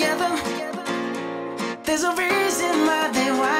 together. There's a reason why they why.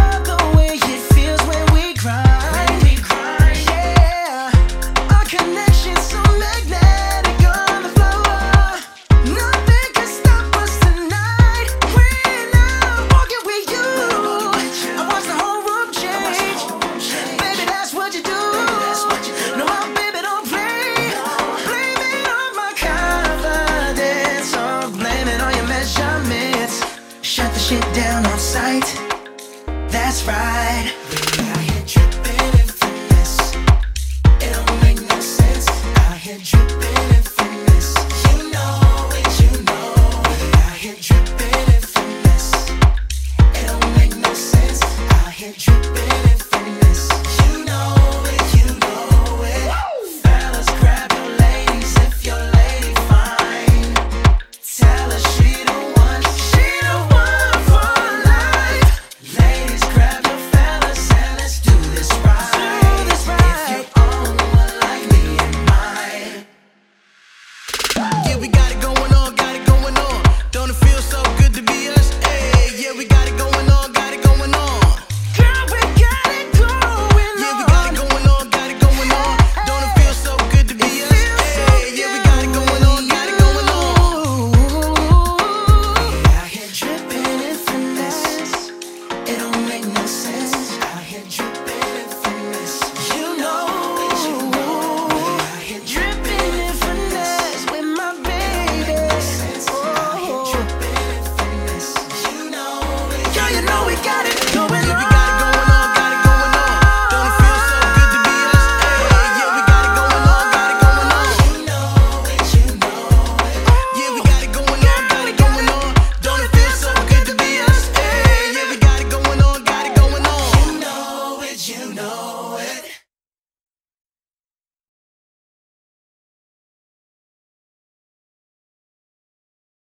shit down on sight. That's right. I hit dripping in finesse. It don't make no sense. I hit dripping in finesse. You know it, you know. We're out dripping.